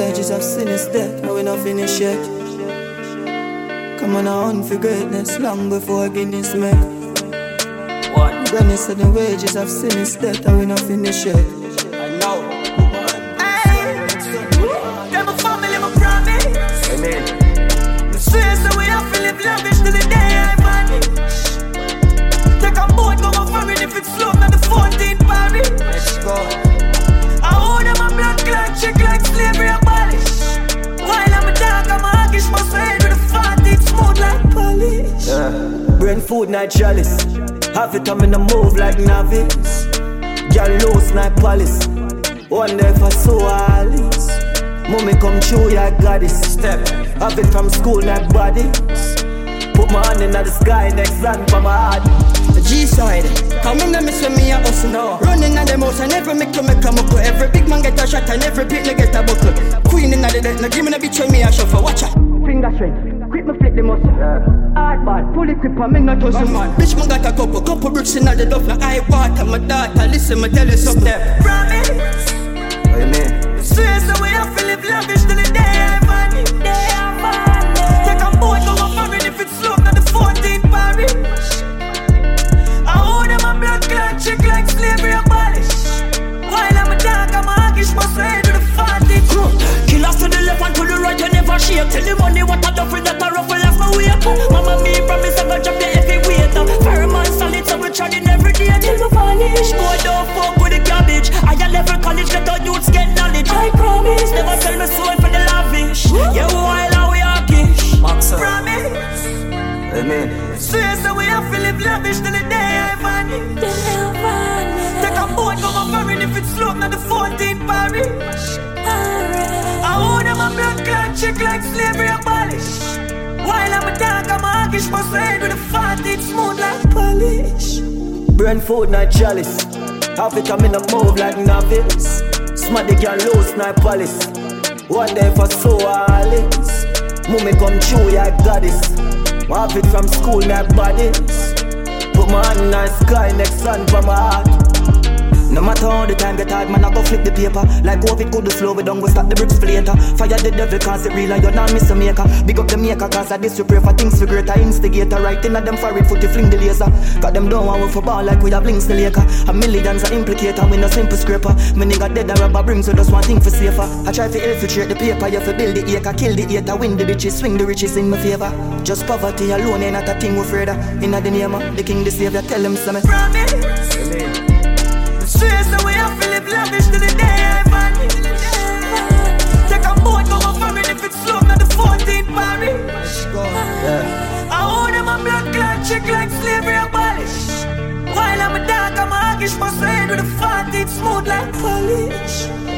wages of sin is death, and we not finish yet. Come on, I hunt for greatness long before Guinness make. What? Granny said the wages of sin is death, and we not finish yet. A must head with a 14th smooth like polish. Yeah. Brain food, not chalice. Have it, I'm in a move like novice. Girl, loose, like palace. One day for so Alice. Mommy come true, yeah, goddess. Step. Have it from school, not bodies. Put my hand in the sky, next land for my heart. The G side, come on, me swim me a hustle. No. Running on the mouse, I never make to make a muckle. Every big man get a shot, and every pit get a buckle. Queen in the dead, now give me a bitch when me a shuffle. Watch out. Finger strength, quick me flip the muscle. Hard ball, fully equip, I me not tussle man. Bitch, man got a couple, couple bricks in the duff. Now I water my daughter, listen, me tell you something. Promise. Amen. Swear so we have to live lavish have to till the day I vanish. Take a boat, go my foreign if it's slow, not the 14th Paris. I owe them a blood clot, check like slavery abolish. While I'm a dog, I'm a hoggish, must head with a 14th smooth like polish. Brain food, not chalice. Have it, I'm in a move like novice. Smart the girl loose, not palace. One day for so Alice. Mommy come true, yeah, goddess. Have it from school, not bodies. Hand in sky, next sun for my heart. No matter how the time get hard, man, I go flip the paper. Like COVID could slow, we don't go stop the bricks for later. Fire the devil, cause it real, and you're not miss a maker. Big up the maker, cause I this you pray for things for greater. Instigator, right in at them for it, foot, you fling the laser. Got them down, one for ball, like we have links the laker. A millions are implicator, we no simple scraper. Me nigga dead, a rubber brings, so just one thing for safer. I try for help to infiltrate the paper, you fi build the acre, kill the hater, win the bitches, swing the riches in my favor. Just poverty alone ain't not a thing we're afraid of. In the name of the king, the savior, tell him something. Promise. Amen. Swear so we have to lavish till the day I vanish. Take a boat, go my foreign if it's slow, not the 14th Paris. Yeah. I owe them a blood clot, check like slavery abolish. While I'm a dog, I'm a hoggish, must head with a 14th smooth like polish.